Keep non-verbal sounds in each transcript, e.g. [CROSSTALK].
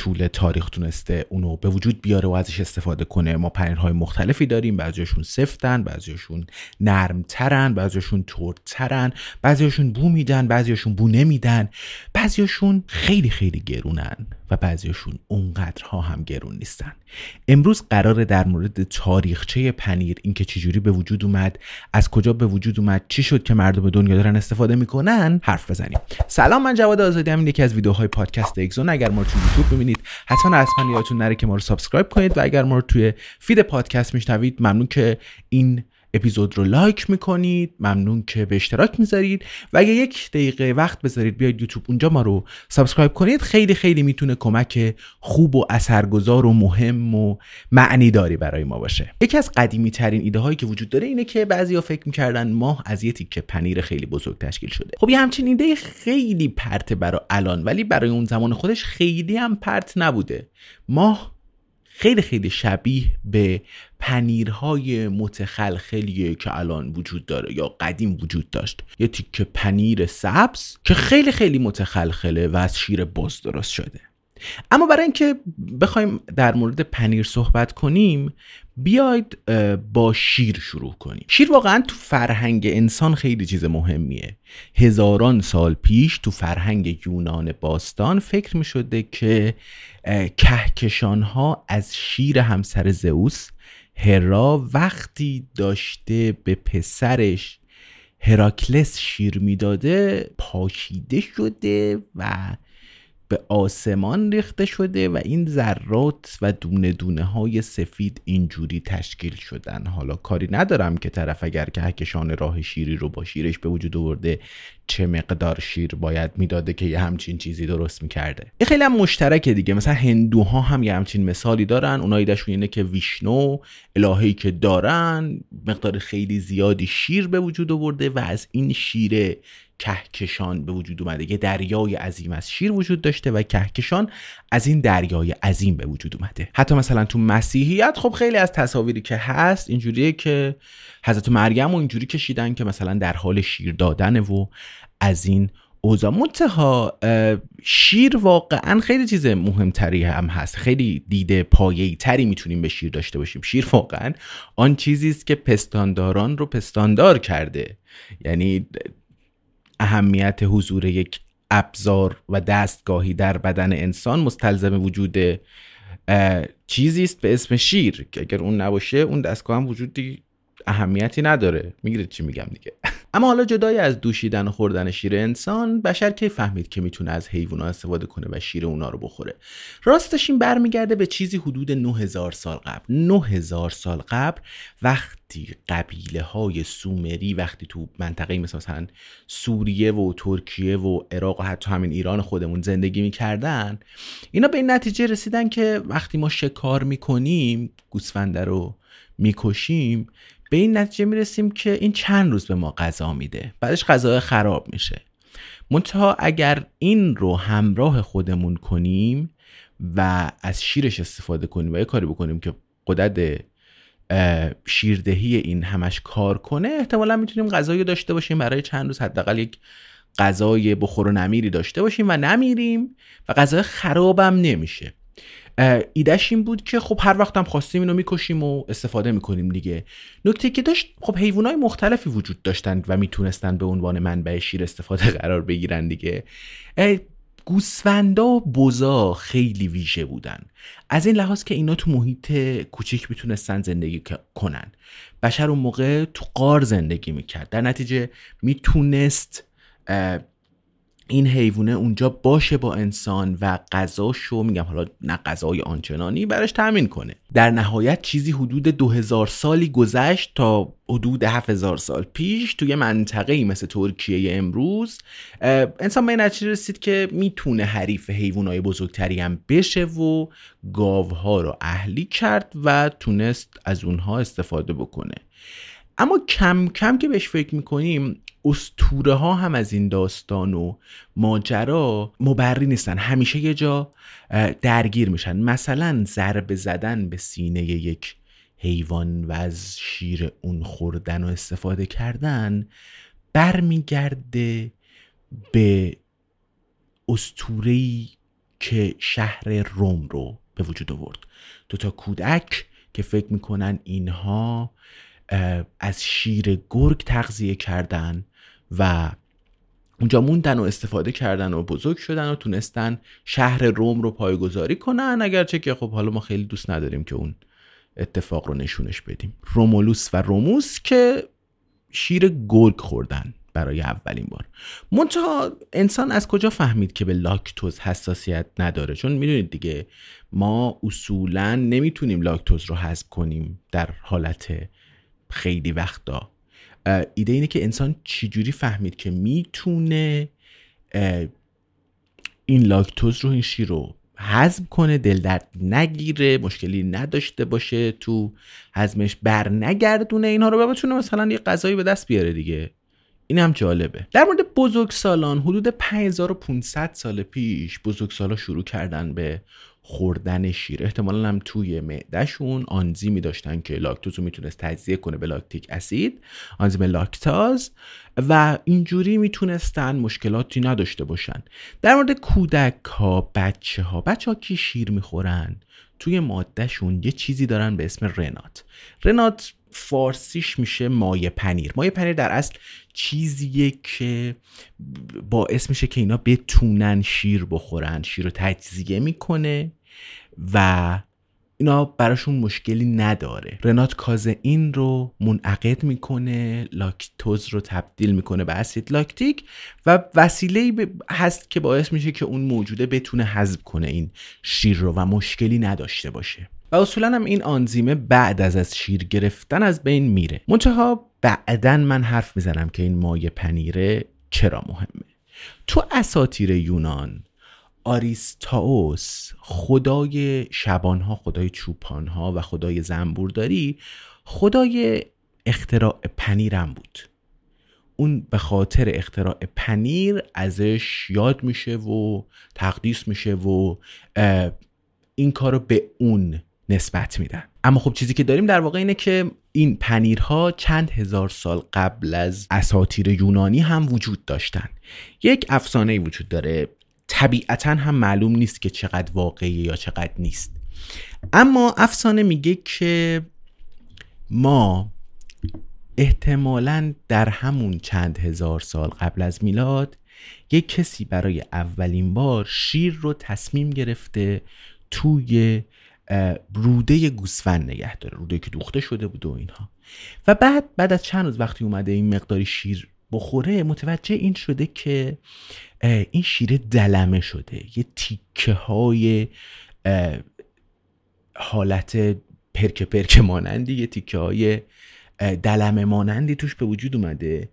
طول تاریخ تونسته اونو به وجود بیاره و ازش استفاده کنه. ما پنیرهای مختلفی داریم. بعضیشون سفتن بعضیشون نرمترن بعضیشون ترن بعضیشون بو میدن بعضیشون بو نمیدن. بعضیشون خیلی خیلی گرونن و بعضیشون اونقدرها هم گرون نیستن. امروز قرار در مورد تاریخچه پنیر اینکه چجوری به وجود اومد از کجا به وجود اومد چی شد که مردم دنیا دارن استفاده می‌کنن حرف بزنیم. سلام من جواد آزادی هم یکی از ویدیوهای پادکست اگزون اگر ما تو یوتیوب حتما حتما یادتون نره که ما رو subscribe کنید و اگر ما رو توی feed پادکست میشنوید ممنون که این اپیزود رو like می‌کنید ممنون که به اشتراک می‌ذارید و اگه یک دقیقه وقت بذارید بیاید یوتیوب اونجا ما رو subscribe کنید. خیلی خیلی می‌تونه کمک خوب و اثرگذار و مهم و معنی داری برای ما باشه. یکی از قدیمی ترین ایده هایی که وجود داره اینه که بعضیا فکر می‌کردن ماه از یه تیکه پنیر خیلی بزرگ تشکیل شده. خب یه همچین ایده خیلی پرت برای الان ولی برای اون زمان خودش خیلی هم پرت نبوده. ماه خیلی خیلی شبیه به پنیرهای متخلخلیه که الان وجود داره یا قدیم وجود داشت. یه تیکه پنیر سبز که خیلی خیلی متخلخله و از شیر باز درست شده. اما برای اینکه بخوایم در مورد پنیر صحبت کنیم بیاید با شیر شروع کنیم. شیر واقعا تو فرهنگ انسان خیلی چیز مهمیه. هزاران سال پیش تو فرهنگ یونان باستان فکر می شده که کهکشان ها از شیر همسر زئوس هرا وقتی داشته به پسرش هراکلس شیر می‌داده پاشیده شده و به آسمان ریخته شده و این ذرات و دونه دونه های سفید اینجوری تشکیل شدن. حالا کاری ندارم که طرف اگر که هکشان راه شیری رو با شیرش به وجود آورده چه مقدار شیر باید می‌داده که یه همچین چیزی درست می‌کرده. این خیلی هم مشترکه دیگه. مثلا هندوها هم یه همچین مثالی دارن. اونایی ایدهشون اینه که ویشنو الههی که دارن مقدار خیلی زیادی شیر به وجود آورده و از این شیر کهکشان به وجود اومده. یه دریای عظیم از شیر وجود داشته و کهکشان از این دریای عظیم به وجود اومده. حتی مثلا تو مسیحیت خب خیلی از تصاویری که هست اینجوریه که حضرت مریم و اینجوری کشیدن که مثلا در حال شیر دادن و از این اوضاع. منتها شیر واقعا خیلی چیز مهمتری هم هست. خیلی دیده پایه‌ای تری می‌تونیم به شیر داشته باشیم. شیر واقعا آن چیزی است که پستانداران رو پستاندار کرده. یعنی اهمیت حضور یک ابزار و دستگاهی در بدن انسان مستلزم وجود چیزی است به اسم شیر. که اگر اون نباشه اون دستگاه هم وجودی اهمیتی نداره. می‌گیرید چی میگم دیگه. [LAUGHS] اما حالا جدای از دوشیدن و خوردن شیر انسان بشر کی فهمید که می‌تونه از حیوانات استفاده کنه و شیر اونا رو بخوره؟ راستش این برمیگرده به چیزی حدود 9000 سال قبل. 9000 سال قبل وقتی قبیله های سومری وقتی تو منطقه مثل مثلا سوریه و ترکیه و عراق و حتی همین ایران خودمون زندگی می‌کردن اینا به این نتیجه رسیدن که وقتی ما شکار می‌کنیم گوسفنده رو می‌کشیم به این نتیجه می‌رسیم که این چند روز به ما غذا میده. بعدش غذا خراب میشه. منتها اگر این رو همراه خودمون کنیم و از شیرش استفاده کنیم و یه کاری بکنیم که قدرت شیردهی این همش کار کنه احتمالا می‌تونیم غذایی داشته باشیم برای چند روز حداقل یک غذای بخور و نمیری داشته باشیم و نمیریم و غذای خرابم نمیشه. ایدهش این بود که خب هر وقت هم خواستیم اینو می‌کشیم و استفاده می‌کنیم دیگه. نکته که داشت خب حیوانات مختلفی وجود داشتند و می‌تونستن به عنوان منبع شیر استفاده [LAUGHS] قرار بگیرن دیگه. گوسفندا و بزا خیلی ویژه بودن. از این لحاظ که اینا تو محیط کوچیک می‌تونستن زندگی کنن. بشر اون موقع تو قار زندگی می‌کرد. در نتیجه می‌تونست این حیوانه اونجا باشه با انسان و غذاشو میگم حالا نه غذای آنچنانی براش تامین کنه. در نهایت چیزی حدود 2000 سالی گذشت تا حدود 7000 سال پیش توی منطقه ای مثل ترکیه امروز انسان به نتیجه رسید که می‌تونه حریف حیوانای بزرگتری هم بشه و گاوها رو اهلی کرد و تونست از اونها استفاده بکنه. اما کم کم که بهش فکر می‌کنیم استوره ها هم از این داستان و ماجرا مبری نیستن. همیشه یه جا درگیر میشن. مثلا ضربه زدن به سینه یک حیوان و از شیر اون خوردن و استفاده کردن برمیگرده به استورهی که شهر روم رو به وجود آورد. دو تا کودک که فکر می‌کنن اینها از شیر گرگ تغذیه کردن. و اونجا موندن و استفاده کردن و بزرگ شدن و تونستن شهر روم رو پایگذاری کنن اگرچه که خب حالا ما خیلی دوست نداریم که اون اتفاق رو نشونش بدیم. رومولوس و روموس که شیر گرگ خوردن برای اولین بار. منتها انسان از کجا فهمید که به لاکتوز حساسیت نداره؟ چون می‌دونید دیگه ما اصولا نمی‌تونیم لاکتوز رو حذف کنیم در حالت خیلی وقتا. ایده اینه که انسان چجوری فهمید که می‌تونه این لاکتوز رو این شیر رو هضم کنه دل درد نگیره مشکلی نداشته باشه تو هضمش بر نگردونه اینها رو بتونه مثلا یه غذایی به دست بیاره دیگه. این هم جالبه. در مورد بزرگسالان حدود 5500 سال پیش بزرگسالا شروع کردن به خوردن شیر. احتمالا هم توی معدهشون آنزیمی داشتن که لاکتوز رو می‌تونست تجزیه کنه به لاکتیک اسید. آنزیم لاکتاز. و اینجوری می‌تونستن مشکلاتی نداشته باشن. در مورد کودک ها بچه ها بچه ها کی شیر می‌خورن؟ توی مادهشون یه چیزی دارن به اسم رنات. رنات فارسیش میشه مایه پنیر. مایه پنیر در اصل چیزیه که باعث میشه که اینا بتونن شیر بخورن. شیر رو تجزیه می‌کنه. و اینا براشون مشکلی نداره. رنات کازئین رو منعقد می‌کنه لاکتوز رو تبدیل می‌کنه به اسید لاکتیک و وسیله هست که باعث میشه که اون موجوده بتونه حذف کنه این شیر رو و مشکلی نداشته باشه. و اصولا هم این آنزیمه بعد از از شیر گرفتن از بین میره. منتها بعدا من حرف می‌زنم که این مایه پنیره چرا مهمه. تو اساتیر یونان آریستاوس خدای شبانها خدای چوپانها و خدای زنبورداری خدای اختراع پنیرم بود. اون به خاطر اختراع پنیر ازش یاد میشه و تقدیس میشه و این کارو به اون نسبت میدن. اما خب چیزی که داریم در واقع اینه که این پنیرها چند هزار سال قبل از اساتیر یونانی هم وجود داشتن. یک افسانه وجود داره. طبیعتا هم معلوم نیست که چقدر واقعی یا چقدر نیست. اما افسانه میگه که ما احتمالا در همون چند هزار سال قبل از میلاد یک کسی برای اولین بار شیر رو تصمیم گرفته توی روده گوسفند نگه داره روده که دوخته شده بود و اینها. و بعد بعد از چند روز وقتی اومده این مقداری شیر بخوره متوجه این شده که این شیر دلمه شده. یه تیکه های حالت پرک پرک مانندی یه تیکه های دلمه مانندی توش به وجود اومده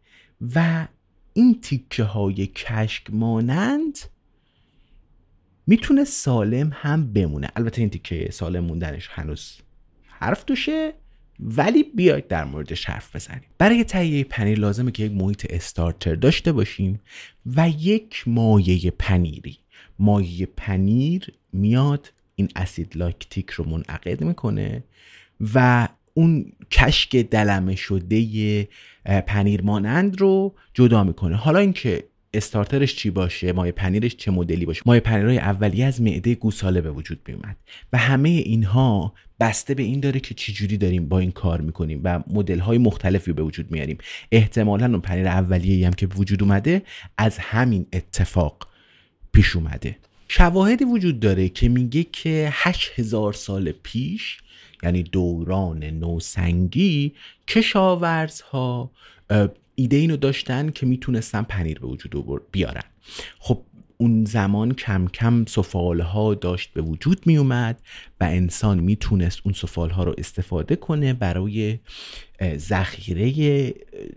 و این تیکه های کشک مانند می‌تونه سالم هم بمونه. البته این تیکه سالم موندنش هنوز حرف توشه. ولی بیاید در موردش حرف بزنیم. برای تهیه پنیر لازمه که یک محیط استارتر داشته باشیم و یک مایه پنیری. مایه پنیر میاد این اسید لاکتیک رو منعقد می‌کنه و اون کشک دلمه شده پنیر مانند رو جدا می‌کنه. حالا اینکه استارترش چی باشه مایه پنیرش چه مدلی باشه. مایه پنیرهای اولیه از معده گوساله به وجود میومد و همه اینها بسته به این داره که چی جوری داریم با این کار می‌کنیم و مدل های مختلفی به وجود میاریم. احتمالا اون پنیر اولیه هم که وجود اومده از همین اتفاق پیش اومده. شواهدی وجود داره که میگه که 8000 سال پیش یعنی دوران نوسنگی کشاورزها ایده اینو داشتن که می‌تونستن پنیر به وجود بیارن. خب اون زمان کم کم سفال ها داشت به وجود می اومد و انسان می‌تونست اون سفال ها رو استفاده کنه برای ذخیره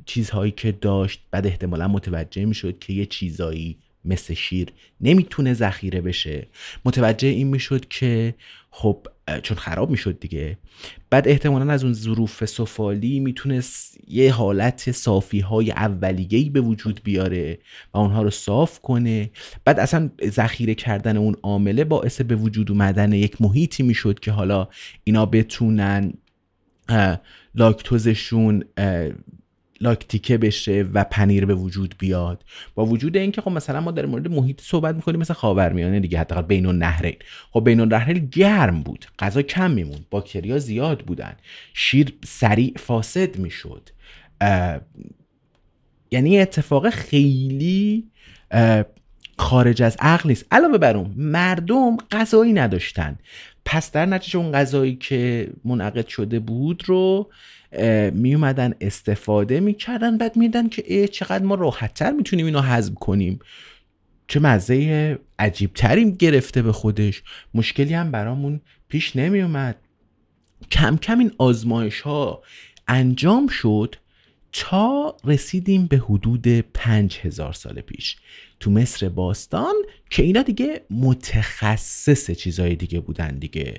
چیزهایی که داشت. بعد احتمالا متوجه می‌شد که یه چیزایی مثل شیر نمی‌تونه ذخیره بشه. متوجه این می‌شد که خب چون خراب می‌شد دیگه. بعد احتمالا از اون ظروف سفالی می‌تونست یه حالت صافی های اولیه‌ای به وجود بیاره و اونها رو صاف کنه. بعد اصلا ذخیره کردن اون عامله باعث به وجود اومدن یک محیطی می‌شد که حالا اینا بتونن لاکتوزشون لاکتیکه بشه و پنیر به وجود بیاد. با وجود اینکه خب مثلا ما در مورد محیط صحبت می‌کنیم مثل خاورمیانه دیگه حداقل بین النهرین خب بین النهرین گرم بود غذا کم میموند باکتریا زیاد بودن. شیر سریع فاسد می‌شد. یعنی اتفاق خیلی خارج از عقل نیست. علاوه بر اون مردم غذایی نداشتن. پس در نتیجه اون غذایی که منعقد شده بود رو می اومدن استفاده می‌کردن بعد میدن که چقدر ما راحتتر می‌تونیم اینو حذف کنیم. چه مزه عجیب تریم گرفته به خودش. مشکلی هم برامون پیش نمی اومد کم کم این آزمایش ها انجام شد تا رسیدیم به حدود پنج هزار سال پیش. تو مصر باستان که اینا دیگه متخصص چیزای دیگه بودن دیگه.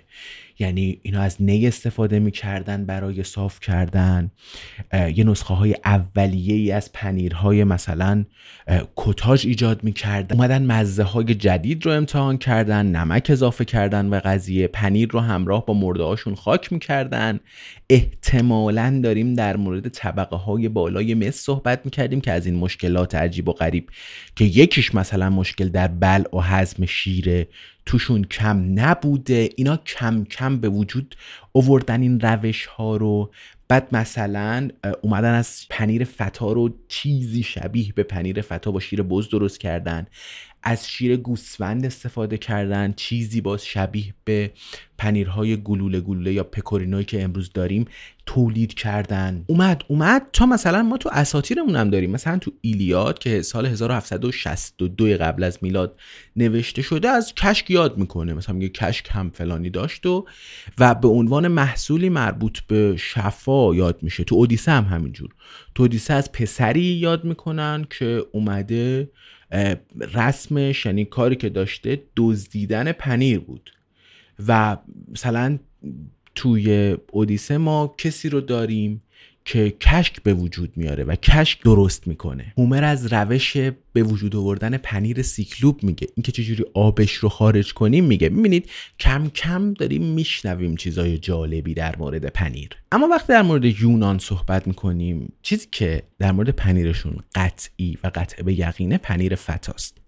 یعنی اینا از نی استفاده می‌کردن برای صاف کردن. یه نسخه های اولیه ای از پنیرهای مثلا کتاج ایجاد می‌کردن. اومدن مزه های جدید رو امتحان کردن نمک اضافه کردن و قضیه پنیر رو همراه با مرده هاشون خاک می‌کردن. احتمالا داریم در مورد طبقه های بالای مصر صحبت می‌کردیم که از این مشکلات عجیب و غریب که یکیش مثلا مشکل در بلع و حزم شیره توشون کم نبوده. اینا کم کم به وجود اووردن این روش ها رو. بعد مثلا اومدن از پنیر فتا رو چیزی شبیه به پنیر فتا با شیر بز درست کردن. از شیر گوسفند استفاده کردن چیزی باز شبیه به پنیرهای گلوله گلوله یا پکورینوی که امروز داریم تولید کردن. اومد اومد. تا مثلا ما تو اساطیرمون هم داریم. مثلا تو ایلیاد که سال 1762 قبل از میلاد نوشته شده از کشک یاد می‌کنه. مثلا میگه کشک هم فلانی داشت و و به عنوان محصولی مربوط به شفا یاد میشه. تو اودیسه هم همینجور. تو اودیسه از پسری یاد می‌کنن که اومده رسمش یعنی کاری که داشته دزدیدن پنیر بود. و مثلا توی اودیسه ما کسی رو داریم که کشک به وجود میاره و کشک درست می‌کنه. هومر از روش به وجود آوردن پنیر سیکلوب میگه. اینکه چجوری آبش رو خارج کنیم میگه. می‌بینید کم کم داریم میشنویم چیزای جالبی در مورد پنیر. اما وقتی در مورد یونان صحبت می‌کنیم چیزی که در مورد پنیرشون قطعی و قطع به یقینه پنیر فتاست.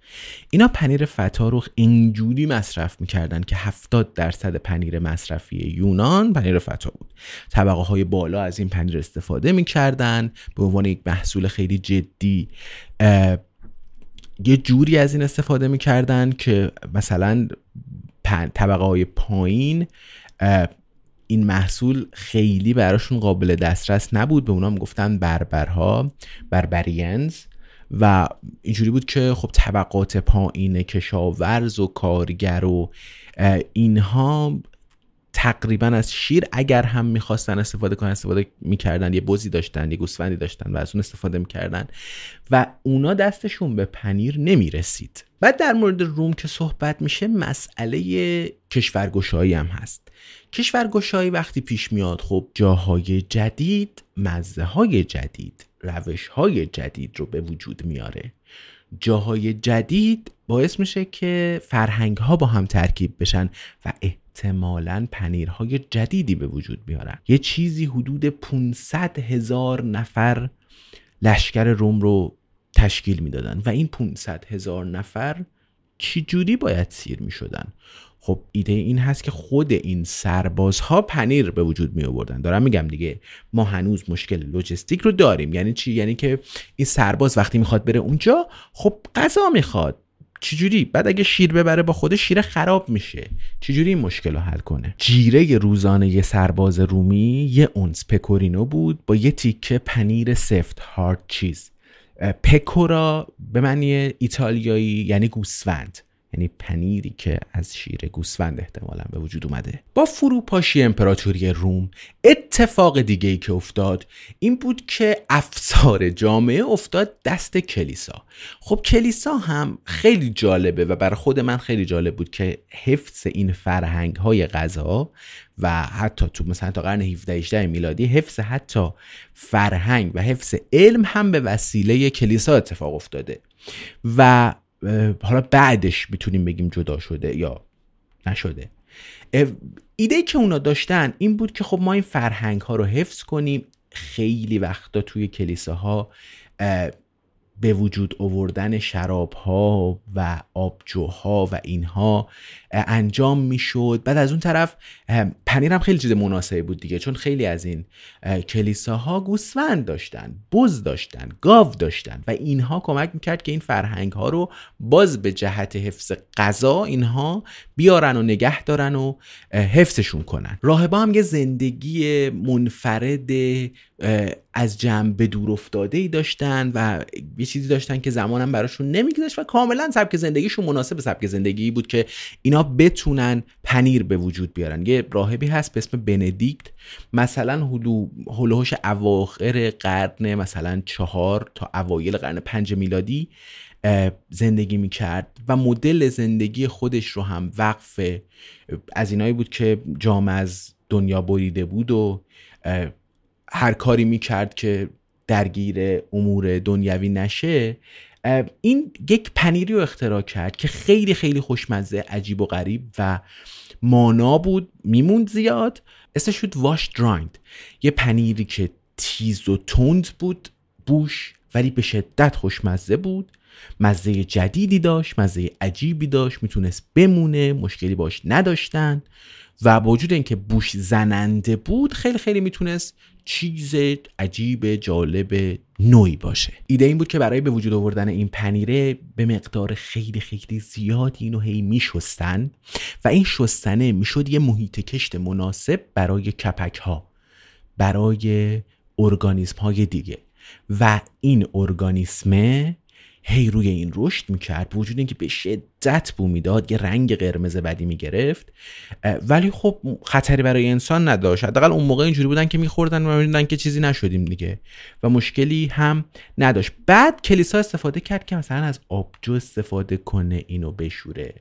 اینا پنیر فتا رو اینجوری مصرف می‌کردن که 70 درصد پنیر مصرفی یونان پنیر فتا بود. طبقه های بالا از این پنیر استفاده می‌کردن. به عنوان یک محصول خیلی جدی یه جوری از این استفاده می‌کردن که مثلا طبقه های پایین این محصول خیلی براشون قابل دسترس نبود. به اونا گفتن بربرها بربرینز و اینجوری بود که خب طبقات پایین کشاورز و کارگر و اینها تقریبا از شیر اگر هم می‌خواستن استفاده کنن استفاده می‌کردن یه بزی داشتن یه گوسفندی داشتن و از اون استفاده می‌کردن و اونا دستشون به پنیر نمی‌رسید. بعد در مورد روم که صحبت میشه مسئله کشورگشایی هم هست. کشورگشایی وقتی پیش میاد خب جاهای جدید مزه های جدید. روش های جدید رو به وجود میاره. جاهای جدید باعث میشه که فرهنگ ها با هم ترکیب بشن و احتمالا پنیرهای جدیدی به وجود میارن یه چیزی حدود 500 هزار نفر لشکر روم رو تشکیل می‌دادن. و این 500 هزار نفر چی جوری باید سیر می شدن خب ایده این هست که خود این سربازها پنیر به وجود می آوردن. دارم میگم دیگه ما هنوز مشکل لوجستیک رو داریم. یعنی چی؟ یعنی که این سرباز وقتی می‌خواد بره اونجا خب غذا می‌خواد. چجوری؟ بعد اگه شیر ببره با خودش شیر خراب میشه. چجوری این مشکل رو حل کنه؟ جیره روزانه یه سرباز رومی یه اونس پکورینو بود با یه تیکه پنیر سفت هارد چیز پکورا به معنی ایتالیایی یعنی گوسفند. یعنی پنیری که از شیر گوسفند احتمالا به وجود اومده. با فروپاشی امپراتوری روم اتفاق دیگه ای که افتاد این بود که افسار جامعه افتاد دست کلیسا. خب کلیسا هم خیلی جالبه و برای خود من خیلی جالب بود که حفظ این فرهنگ های غذا و حتی تو مثلا تا قرن 17 18 میلادی حفظ حتی فرهنگ و حفظ علم هم به وسیله کلیسا اتفاق افتاده. و حالا بعدش می‌تونیم بگیم جدا شده یا نشده. ایده که اونا داشتن این بود که خب ما این فرهنگ ها رو حفظ کنیم. خیلی وقتا توی کلیساها به وجود آوردن شراب ها و آبجوها و اینها انجام می‌شد. بعد از اون طرف پنیر هم خیلی چیز مناسبی بود دیگه چون خیلی از این کلیساها گوسفند داشتن بز داشتن گاو داشتن و اینها کمک می‌کرد که این فرهنگ ها رو باز به جهت حفظ غذا اینها بیارن و نگه دارن و حفظشون کنن. راهبا هم یه زندگی منفرد از جمع دور افتاده ای داشتن و یه چیزی داشتن که زمانم براشون نمیگذاشت و کاملا سبک زندگیشون مناسب سبک زندگی بود که اینا بتونن پنیر به وجود بیارن. یه راهبی هست به اسم بندیکت. مثلا هلوهوش اواخر قرن مثلا چهار تا اوایل قرن پنج میلادی زندگی می‌کرد و مدل زندگی خودش رو هم وقف از اینایی بود که جام از دنیا بریده بود و هر کاری می‌کرد که درگیر امور دنیوی نشه این یک پنیری رو اختراع کرد که خیلی خیلی خوشمزه عجیب و غریب و مانا بود میموند زیاد. اسمش شد واش درایند یه پنیری که تیز و تند بود بوش ولی به شدت خوشمزه بود. مزه جدیدی داشت مزه عجیبی داشت می‌تونست بمونه مشکلی باش نداشتن. و با وجود اینکه بوش زننده بود خیلی خیلی می‌تونست چیز عجیب جالب نوعی باشه. ایده این بود که برای به وجود آوردن این پنیره به مقدار خیلی خیلی زیادی اینو هی میشستن و این شستنه می‌شد یه محیط کشت مناسب برای کپک ها برای ارگانیسم های دیگه. و این ارگانیسمه هی روی این رشد می‌کرد به وجود اینکه به شدت بو می‌داد یه رنگ قرمز بدی می‌گرفت ولی خب خطری برای انسان نداشت حداقل اون موقع اینجوری بودن که میخوردن و می‌دونن که چیزی نشدیم دیگه و مشکلی هم نداشت بعد کلیسا استفاده کرد که مثلا از آبجو استفاده کنه اینو بشوره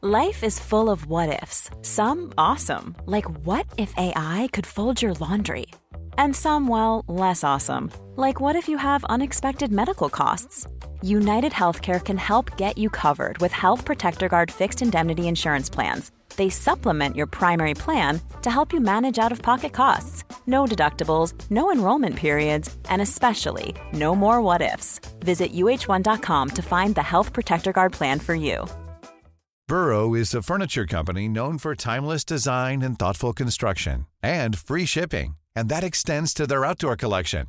Life is full of what ifs. Some awesome, like what if AI could fold your laundry? And some, well, less awesome. Like what if you have unexpected medical costs? United Healthcare can help get you covered with Health Protector Guard fixed indemnity insurance plans. They supplement your primary plan to help you manage out of pocket costs. No deductibles, no enrollment periods, and especially no more what ifs. Visit uh1.com to find the Health Protector Guard plan for you. Burrow is a furniture company known for timeless design and thoughtful construction and free shipping and that extends to their outdoor collection.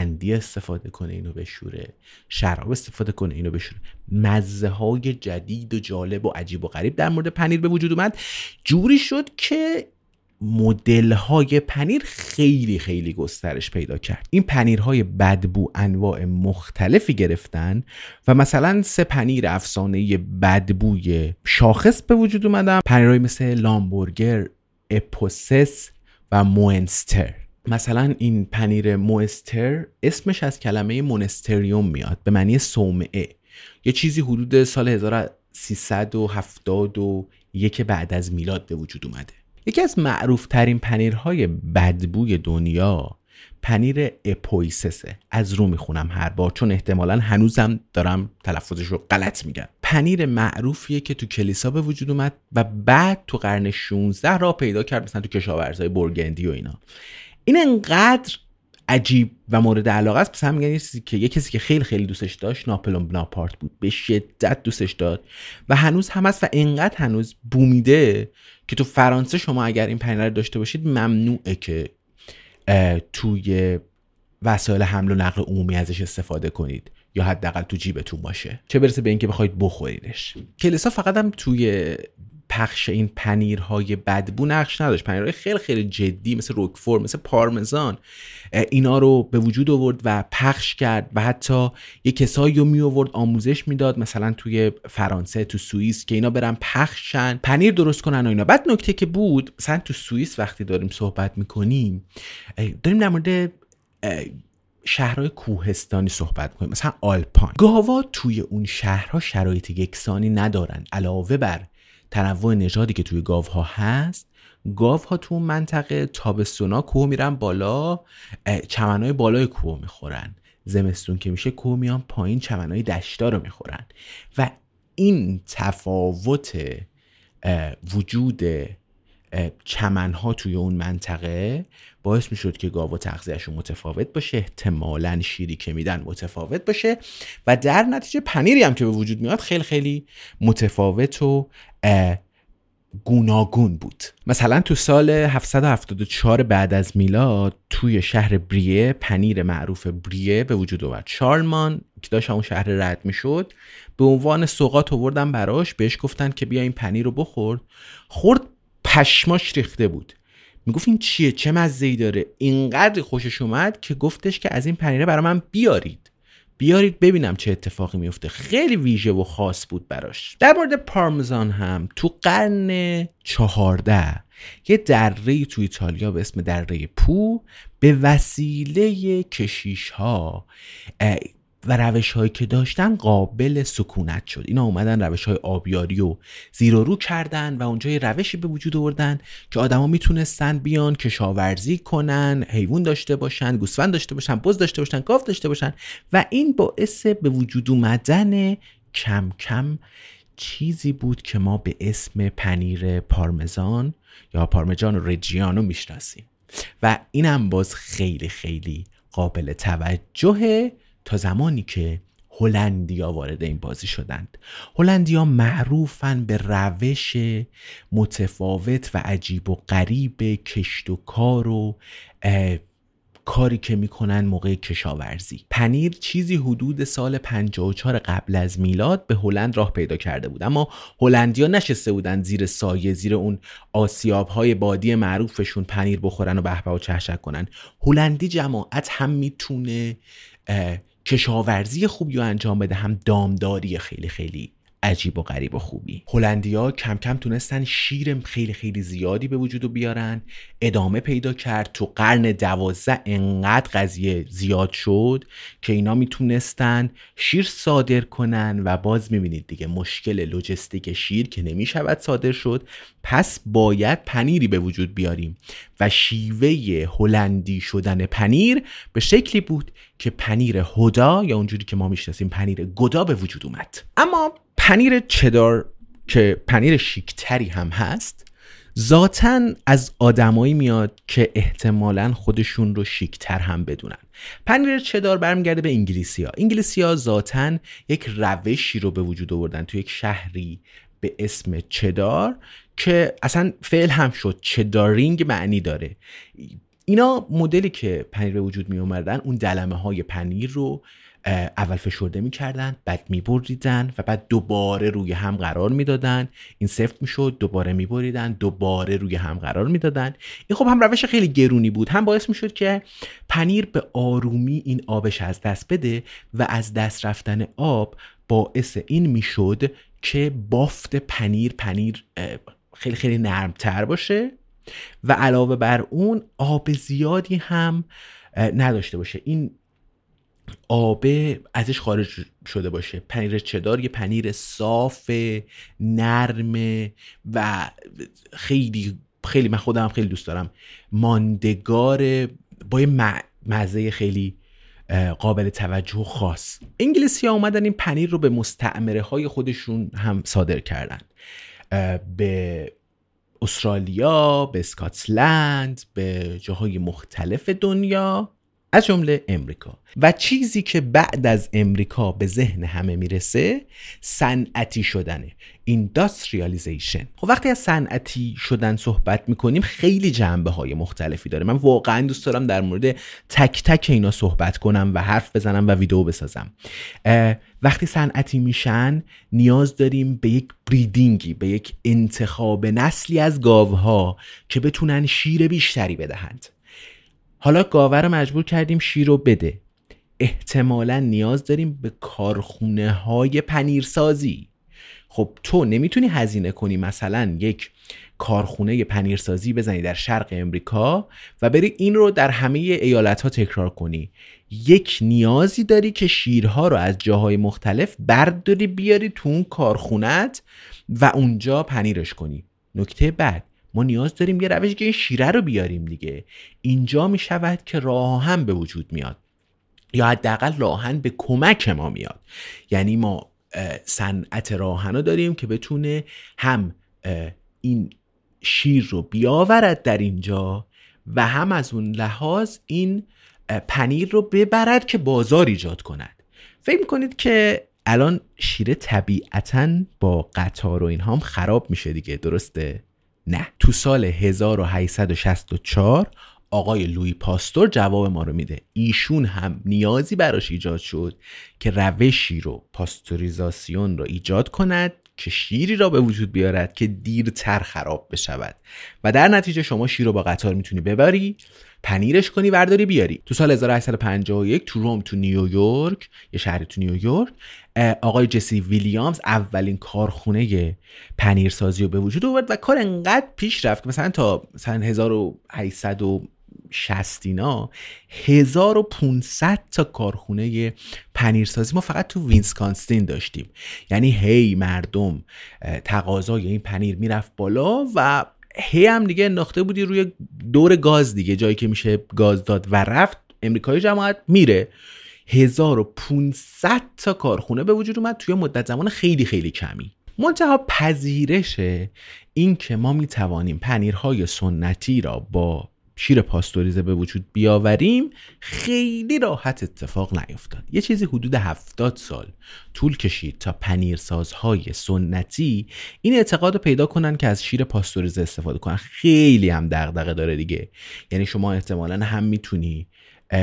اندی استفاده کنه اینو بشوره. شراب استفاده کنه اینو بشوره. مزه های جدید و جالب و عجیب و غریب در مورد پنیر به وجود اومد. جوری شد که مدل های پنیر خیلی خیلی گسترش پیدا کرد. این پنیرهای بدبو انواع مختلفی گرفتن و مثلا سه پنیر افسانه بدبوی شاخص به وجود اومدن. پنیرهای مثل لیمبورگر اپوسس و مونستر مثلا این پنیر موستر اسمش از کلمه مونستریوم میاد به معنی صومعه. یه چیزی حدود سال 1371 بعد از میلاد به وجود اومده. یکی از معروف ترین پنیرهای بدبوی دنیا پنیر اپویسسه. از رو می‌خونم هر بار چون احتمالا هنوزم دارم تلفظش رو غلط میگم. پنیر معروفیه که تو کلیسا به وجود اومد و بعد تو قرن 16 را پیدا کرد مثلا تو کشاورزای برگندی و اینا. این انقدر عجیب و مورد علاقه است. مثلا میگن که یه کسی که خیلی خیلی دوستش داشت ناپلون بناپارت بود. به شدت دوستش داد و هنوز هم هست و انقدر هنوز بومیده که تو فرانسه شما اگر این پنیر رو داشته باشید ممنوعه که توی وسایل حمل و نقل عمومی ازش استفاده کنید. یا حداقل تو جیبتون باشه. چه برسه به اینکه بخواید بخوریدش کلیسا فقط هم توی پخش این پنیرهای بدبو نقش نداشت. پنیرهای خیلی خیلی جدی مثل روکفور مثل پارمزان اینا رو به وجود آورد و پخش کرد و حتی یه کسایی رو می آورد آموزش می‌داد مثلا توی فرانسه تو سوئیس که اینا برن پخشن پنیر درست کنن و اینا. بعد نکته که بود مثلا تو سوئیس وقتی داریم صحبت می‌کنیم داریم در مورد شهرهای کوهستانی صحبت کنیم مثلا آلپان. گاوا توی اون شهرها شرایط یکسانی ندارن علاوه بر تنوع نژادی که توی گاوها هست گاوها تو منطقه تابستونا کوه میرن بالا چمنهای بالای کوه می‌خورن. زمستون که میشه کوه میان پایین چمنهای دشتا رو می‌خورن. و این تفاوت وجود چمنها توی اون منطقه باعث می‌شد که گاوا تغذیهشون متفاوت باشه احتمالا شیری که میدن متفاوت باشه. و در نتیجه پنیری هم که به وجود میاد خیلی خیلی متفاوت و گوناگون بود. مثلا تو سال 774 بعد از میلاد توی شهر بریه پنیر معروف بریه به وجود آمد چارلمان که داشت اون شهر رد می‌شد به عنوان سوقات آوردن براش بهش گفتن که بیا این پنیر رو بخورد خورد پشماش ریخته بود. می‌گفت این چیه؟ چه مزه ای داره؟ اینقدر خوشش اومد که گفتش که از این پنیره برای من بیارید. بیارید ببینم چه اتفاقی میفته. خیلی ویژه و خاص بود براش. در مورد پارمزان هم تو قرن چهارده یه دره تو ایتالیا به اسم دره پو به وسیله کشیش ها و روش هایی که داشتن قابل سکونت شد. اینا اومدن روش های آبیاری و زیر و رو کردن و اونجا یه روشی به وجود آوردن که آدما می‌تونستن بیان کشاورزی کنن حیوان داشته باشن گوسفند داشته باشن بز داشته باشن گاو داشته باشن و این باعث به وجود اومدن کم کم چیزی بود که ما به اسم پنیر پارمزان یا پارمجان رجیانو می‌شناسیم. و اینم باز خیلی خیلی قابل توجهه. تا زمانی که هلندیا وارد این بازی شدند. هلندیا معروفن به روش متفاوت و عجیب و غریب کشت و کار و کاری که می‌کنن موقع کشاورزی. پنیر چیزی حدود سال 54 قبل از میلاد به هلند راه پیدا کرده بود. اما هلندیا نشسته بودن زیر سایه زیر اون آسیاب های بادی معروفشون پنیر بخورن و بهبه و چهشک کنن. هلندی جماعت هم می‌تونه کشاورزی خوبی رو انجام بده هم دامداری خیلی خیلی عجیب و غریب و خوبی. هلندیا کم کم تونستن شیر خیلی خیلی زیادی به وجود بیارن. ادامه پیدا کرد. تو قرن دوازده انقدر قضیه زیاد شد که اینا می‌تونستن شیر صادر کنن و باز می‌بینید دیگه مشکل لوجستیک شیر که نمی‌شود صادر شد. پس باید پنیری به وجود بیاریم. و شیوه هلندی شدن پنیر به شکلی بود که پنیر هدا یا اونجوری که ما می‌شناسیم پنیر گدا به وجود اومد. اما پنیر چدار که پنیر شیکتری هم هست. ذاتا از آدمایی میاد که احتمالا خودشون رو شیکتر هم بدونن. پنیر چدار برمیگرده به انگلیسی ها انگلیسی ها ذاتا یک روشی رو به وجود آوردن. تو یک شهری به اسم چدار که اصلا فعل هم شد. چدارینگ معنی داره. اینا مدلی که پنیر به وجود می اومدن اون دلمه های پنیر رو اول فشرده می‌کردن بعد میبریدن و بعد دوباره روی هم قرار می‌دادن. این سفت می‌شد دوباره میبریدن دوباره روی هم قرار می‌دادن. این خب هم روش خیلی گرونی بود. هم باعث می‌شد که پنیر به آرومی این آبش از دست بده و از دست رفتن آب باعث این می‌شد که بافت پنیر پنیر خیلی خیلی نرمتر باشه و علاوه بر اون آب زیادی هم نداشته باشه. این آبه ازش خارج شده باشه. پنیر چدار یه پنیر صاف نرم و خیلی خیلی من خودم خیلی دوست دارم. ماندگار با یه مزه خیلی قابل توجه خاص. انگلیسی ها اومدن این پنیر رو به مستعمره های خودشون هم صادر کردن. به استرالیا به اسکاتلند به جاهای مختلف دنیا. از جمله امریکا. و چیزی که بعد از امریکا به ذهن همه می‌رسه صنعتی شدنه اینداستریالیزیشن خب وقتی از صنعتی شدن صحبت می‌کنیم خیلی جنبه های مختلفی داره. من واقعا دوست دارم در مورد تک تک اینا صحبت کنم و حرف بزنم و ویدیو بسازم. وقتی صنعتی میشن نیاز داریم به یک بریدینگی به یک انتخاب نسلی از گاوها که بتونن شیر بیشتری بدهند. حالا گاوه رو مجبور کردیم شیر رو بده. احتمالا نیاز داریم به کارخونه های پنیرسازی. خب تو نمی‌تونی هزینه کنی مثلا یک کارخونه پنیرسازی بزنی در شرق امریکا و بری این رو در همه ایالت ها تکرار کنی. یک نیازی داری که شیرها رو از جاهای مختلف برداری بیاری تو اون کارخونت و اونجا پنیرش کنی. نکته بعد ما نیاز داریم یه روش که این شیره رو بیاریم دیگه. اینجا می شود که راهن به وجود میاد. یا حداقل راهن به کمک ما میاد. یعنی ما صنعت راهن رو داریم که بتونه هم این شیر رو بیاورد در اینجا و هم از اون لحاظ این پنیر رو ببرد که بازار ایجاد کند. فکر می‌کنید که الان شیر طبیعتا با قطار و اینها هم خراب میشه دیگه درسته؟ نه. تو سال 1864 آقای لوی پاستور جواب ما رو میده. ایشون هم نیازی براش ایجاد شد که روشی رو پاستوریزاسیون رو ایجاد کند که شیری را به وجود بیارد که دیرتر خراب بشود. و در نتیجه شما شیر رو با قطار می‌تونی ببری. پنیرش کنی ورداری بیاری. تو سال 1851 تو روم تو نیویورک یه شهری تو نیویورک آقای جسی ویلیامز اولین کارخونه پنیرسازی رو به وجود آورد و کار انقدر پیش رفت که مثلا تا مثلا 1860 اینا 1500 تا کارخونه پنیرسازی ما فقط تو ویسکانسین داشتیم. یعنی هی مردم تقاضای این پنیر می‌رفت بالا و هی هم دیگه انداخته بودی روی دور گاز دیگه جایی که میشه گاز داد و رفت امریکای جماعت میره. 1500 تا کارخونه به وجود اومد توی مدت زمان خیلی خیلی کمی. منتها پذیرش این که ما می‌توانیم پنیرهای سنتی را با شیر پاستوریزه به وجود بیاوریم خیلی راحت اتفاق نیفتاد. یه چیزی حدود 70 سال طول کشید تا پنیرسازهای سنتی این اعتقاد رو پیدا کنن که از شیر پاستوریزه استفاده کنن. خیلی هم دغدغه داره دیگه. یعنی شما احتمالا هم می‌تونی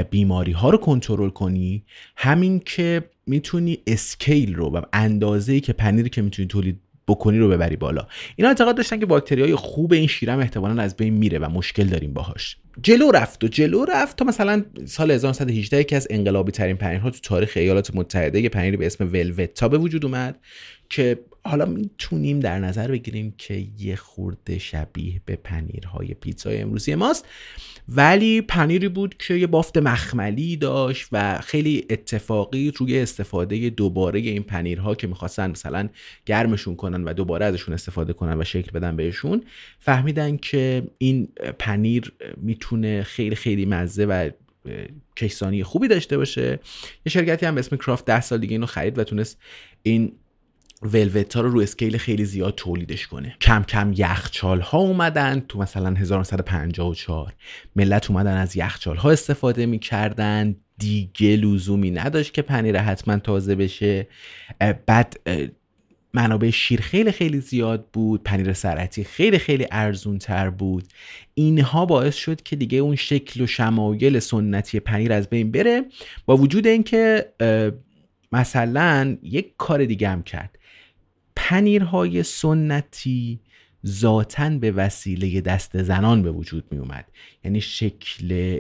بیماری ها رو کنترل کنی همین که می‌تونی اسکیل رو و اندازه که پنیری که می‌تونی تولید بکنی رو ببری بالا. اینا اعتقاد داشتن که باکتری های خوب این شیرم احتمالا از بین میره و مشکل داریم باهاش. جلو رفت و جلو رفت تا مثلا سال 1918 یکی از انقلابی ترین پنیرها تو تاریخ ایالات متحده یه پنیری به اسم ولوتا به وجود اومد که حالا می‌تونیم در نظر بگیریم که یه خورده شبیه به پنیرهای پیتزای امروزی ماست. ولی پنیری بود که یه بافت مخملی داشت و خیلی اتفاقی روی استفاده دوباره این پنیرها که می‌خواستن مثلا گرمشون کنن و دوباره ازشون استفاده کنن و شکل بدن بهشون فهمیدن که این پنیر می‌تونه خیلی خیلی مزه و کشسانی خوبی داشته باشه. یه شرکتی هم به اسم کرافت ده سال دیگه اینو خرید و تونست این ولوتا رو رو اسکیل خیلی زیاد تولیدش کنه. کم کم یخچال ها اومدن تو مثلا 1954 ملت اومدن از یخچال ها استفاده می‌کردن. دیگه لزومی نداشت که پنیر حتما تازه بشه. بعد منابع شیر خیلی خیلی زیاد بود. پنیر سرعتی خیلی خیلی ارزون تر بود. اینها باعث شد که دیگه اون شکل و شمایل سنتی پنیر از بین بره. با وجود اینکه مثلا یک کار دیگه هم کرد. پنیرهای سنتی ذاتا به وسیله دست زنان به وجود می اومد یعنی شکل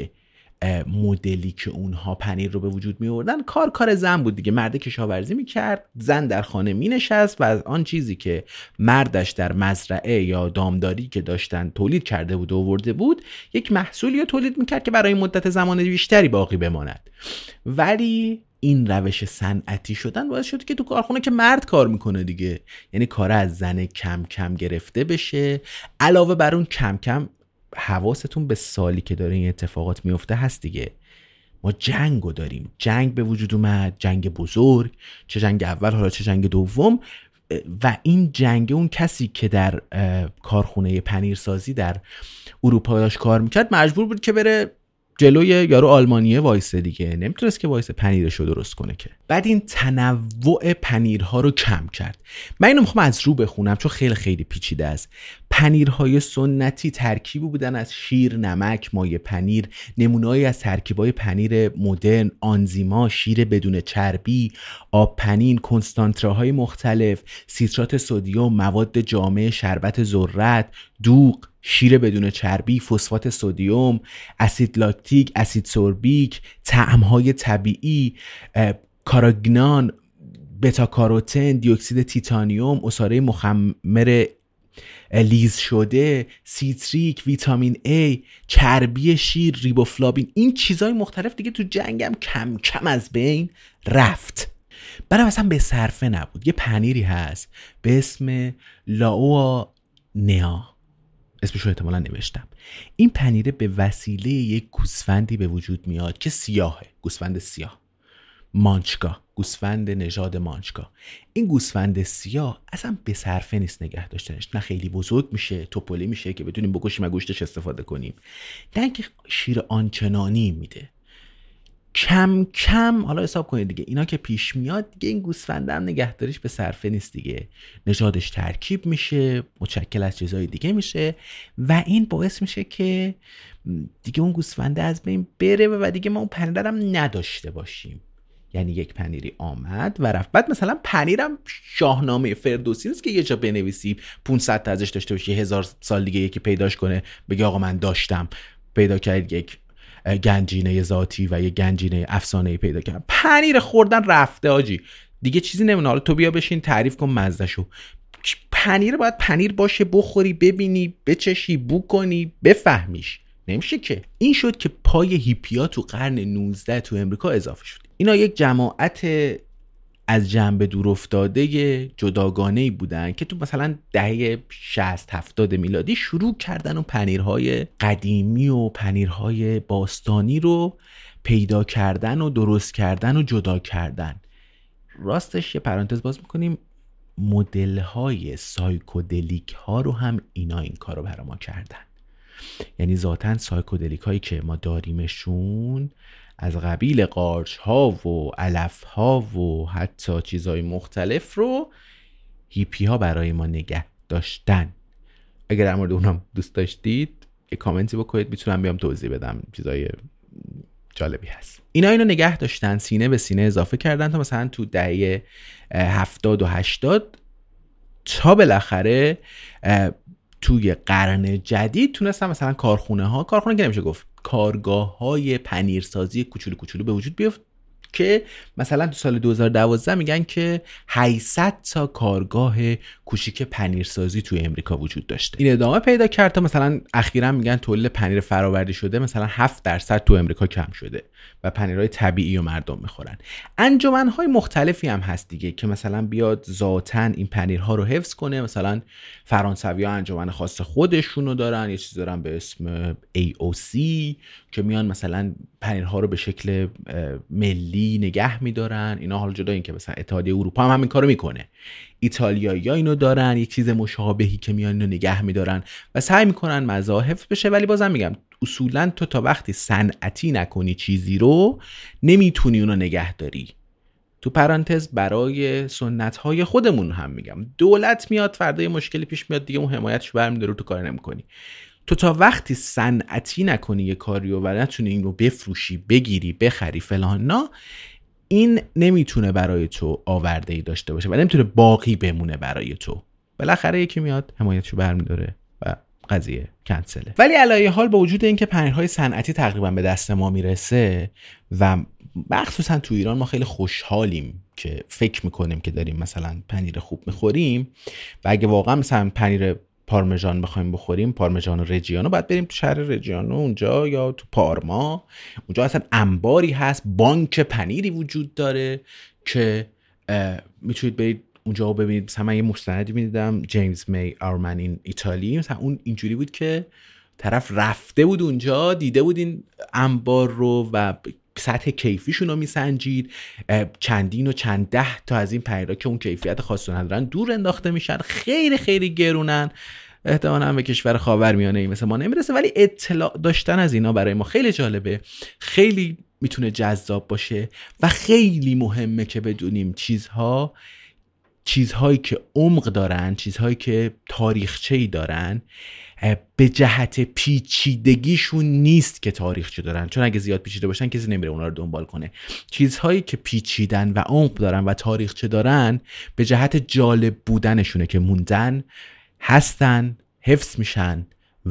مدلی که اونها پنیر رو به وجود می آوردن کار کار زن بود دیگه. مرد کشاورزی می‌کرد زن در خانه می نشست و از آن چیزی که مردش در مزرعه یا دامداری که داشتن تولید کرده بود و آورده بود یک محصولی رو تولید می‌کرد که برای مدت زمان بیشتری باقی بماند. ولی این روش صنعتی شدن باعث شد که تو کارخونه که مرد کار می‌کنه دیگه. یعنی کار از زن کم کم گرفته بشه. علاوه بر اون کم کم حواستون به سالی که داره این اتفاقات میفته هست دیگه. ما جنگ رو داریم. جنگ به وجود اومد جنگ بزرگ چه جنگ اول حالا چه جنگ دوم. و این جنگ اون کسی که در کارخونه پنیرسازی در اروپا داشت کار می‌کرد مجبور بود که بره جلوی یارو آلمانیه وایسه دیگه. نمی‌تونست که وایسه پنیرش رو درست کنه که. بعد این تنوع پنیرها رو کم کرد. من اینو می‌خوام از رو بخونم چون خیلی خیلی پیچیده است. پنیرهای سنتی ترکیبی بودن از شیر نمک مایه پنیر نمونههایی از ترکیبای پنیر مدرن آنزیما شیر بدون چربی آب پنین کنستانتراهای مختلف سیترات سدیم مواد جامع شربت ذرت دوغ شیر بدون چربی، فسفات سدیم، اسید لاکتیک، اسید سوربیک، طعمهای طبیعی، کاراگنان، بتا کاروتن، دیوکسید تیتانیوم، عصاره مخمر لیز شده سیتریک ویتامین A چربی شیر ریبوفلابین این چیزهای مختلف دیگه تو جنگم کم کم از بین رفت. برای اصلا به صرفه نبود. یه پنیری هست به اسم لاوا نیا. اسمش رو احتمالا نوشتم. این پنیره به وسیله یک گوسفندی به وجود میاد که سیاهه. گوسفند سیاه. مانچکا گوسفند نژاد مانچکا این گوسفند سیاه اصلا به صرفه نیست نگه داشتنش. نه خیلی بزرگ میشه توپلی میشه که بتونیم بکشیم و گوشتش استفاده کنیم. نه اینکه شیر آنچنانی میده. کم کم حالا حساب کنید دیگه اینا که پیش میاد دیگه این گوسفنده هم نگهداریش به صرفه نیست دیگه. نژادش ترکیب میشه متشکل از چیزهای دیگه میشه و این باعث میشه که دیگه اون گوسفنده از بین بره و دیگه ما اون پنیر هم نداشته باشیم. یعنی یک پنیری آمد و رفت. بعد مثلا پنیرم شاهنامه فردوسی نیست که یه جا بنویسی 500 تا ازش داشته باشی هزار سال دیگه یکی پیداش کنه بگه آقا من داشتم. پیدا کرد یک گنجینه ذاتی و یه گنجینه افسانه پیدا کرد پنیر خوردن رفته آجی. دیگه چیزی نمونه حالا تو بیا بشین تعریف کن مزدشو پنیر باید پنیر باشه بخوری ببینی بچشی بو کنی بفهمیش. نمیشه که. این شد که پای هیپیا تو قرن 19 تو امریکا اضافه شد. اینا یک جماعت از جنبه دور افتاده جداگانه بودن که تو مثلا دهه 60 70 میلادی شروع کردن و پنیرهای قدیمی و پنیرهای باستانی رو پیدا کردن و درست کردن و جدا کردن. راستش یه پرانتز باز می‌کنیم. مدل های psychedelic ها رو هم اینا این کار رو برای ما کردن. یعنی ذاتا psychedelic هایی که ما داریمشون از قبیل قارچ ها و علف ها و حتی چیزهای مختلف رو هیپی ها برای ما نگه داشتن. اگر در مورد اونم دوست داشتید یه کامنتی بکنید می‌تونم بیام توضیح بدم چیزای جالبی هست. اینا اینو نگه داشتن سینه به سینه اضافه کردن تا مثلا تو دهه هفتاد و هشتاد تا بالاخره توی قرن جدید تونستن مثلا کارخونه ها کارخونه که نمیشه گفت کارگاه های پنیرسازی کوچولو کوچولو به وجود بیفت که مثلا تو سال 2012 میگن که 800 تا کارگاه کوچیک پنیرسازی توی امریکا وجود داشته. این ادامه پیدا کرد تا مثلا اخیرا میگن تولید پنیر فراوردی شده مثلا 7 درصد تو امریکا کم شده. و پنیرهای طبیعی و مردم می‌خورن. انجمنهای مختلفی هم هست دیگه که مثلا بیاد ذاتا این پنیرها رو حفظ کنه. مثلا فرانسوی ها انجمن خاص خودشونو دارن یه چیز دارن به اسم AOC که میان مثلا پنیرها رو به شکل ملی نگه میدارن. اینا حالا جدا این که مثلا اتحادیه اروپا هم همین کارو می‌کنه. ایتالیایی اینو دارن یک چیز مشابهی که میان اینو نگه میدارن و سعی می‌کنن مذاهب بشه. ولی بازم میگم اصولا تو تا وقتی صنعتی نکنی چیزی رو نمی‌تونی اونو نگه داری. تو پرانتز برای سنت های خودمون هم میگم. دولت میاد فردا مشکلی پیش میاد دیگه اون حمایتش برمیداره تو کار نمی‌کنی. تو تا وقتی صنعتی نکنی یه کاری و نتونی این رو بفروشی بگیری بخری فلان این نمی‌تونه برای تو آورده ای داشته باشه و نمی‌تونه باقی بمونه برای تو. بالاخره یکی میاد حمایتشو برمیداره و قضیه کنسله ولی علایه حال با وجود اینکه پنیرهای صنعتی تقریبا به دست ما می‌رسه و مخصوصا تو ایران ما خیلی خوشحالیم که فکر می‌کنیم که داریم مثلا پنیر خوب می‌خوریم و اگه واقعا مثلا پنیر پارمژان بخوایم بخوریم پارمژان رجیانو باید بریم تو شهر رجیانو اونجا یا تو پارما. اونجا اصلا انباری هست بانک پنیری وجود داره که می‌تونید برید اونجا ببینید. مثلا من یه مستندی می‌دیدم جیمز می آرمن این ایتالی. مثلا اون اینجوری بود که طرف رفته بود اونجا دیده بود این انبار رو و سطح کیفیشون رو میسنجید چندین و چند ده تا از این پنیرها که اون کیفیت خاص ندارن دور انداخته میشن خیلی خیلی گرونن. احتمالا به کشور خاورمیانه ای مثل ما نمی‌رسه ولی اطلاع داشتن از اینا برای ما خیلی جالبه. خیلی می‌تونه جذاب باشه و خیلی مهمه که بدونیم چیزها چیزهایی که عمق دارن چیزهایی که تاریخچه ای دارن به جهت پیچیدگیشون نیست که تاریخچه دارن. چون اگه زیاد پیچیده باشن کسی نمیره اونا رو دنبال کنه. چیزهایی که پیچیدن و عمق دارن و تاریخچه دارن به جهت جالب بودنشونه که موندن هستن حفظ میشن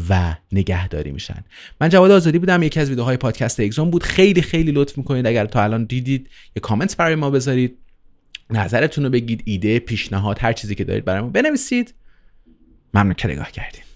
و نگهداری میشن. من جواد آزادی بودم یکی از ویدیوهای پادکست اگزون بود. خیلی خیلی لطف می‌کنید اگر تا الان دیدید یه کامنت برای ما بذارید. نظرتون رو بگید ایده پیشنهاد هر چیزی که دارید برای ما بنویسید. ممنون که نگاه کردید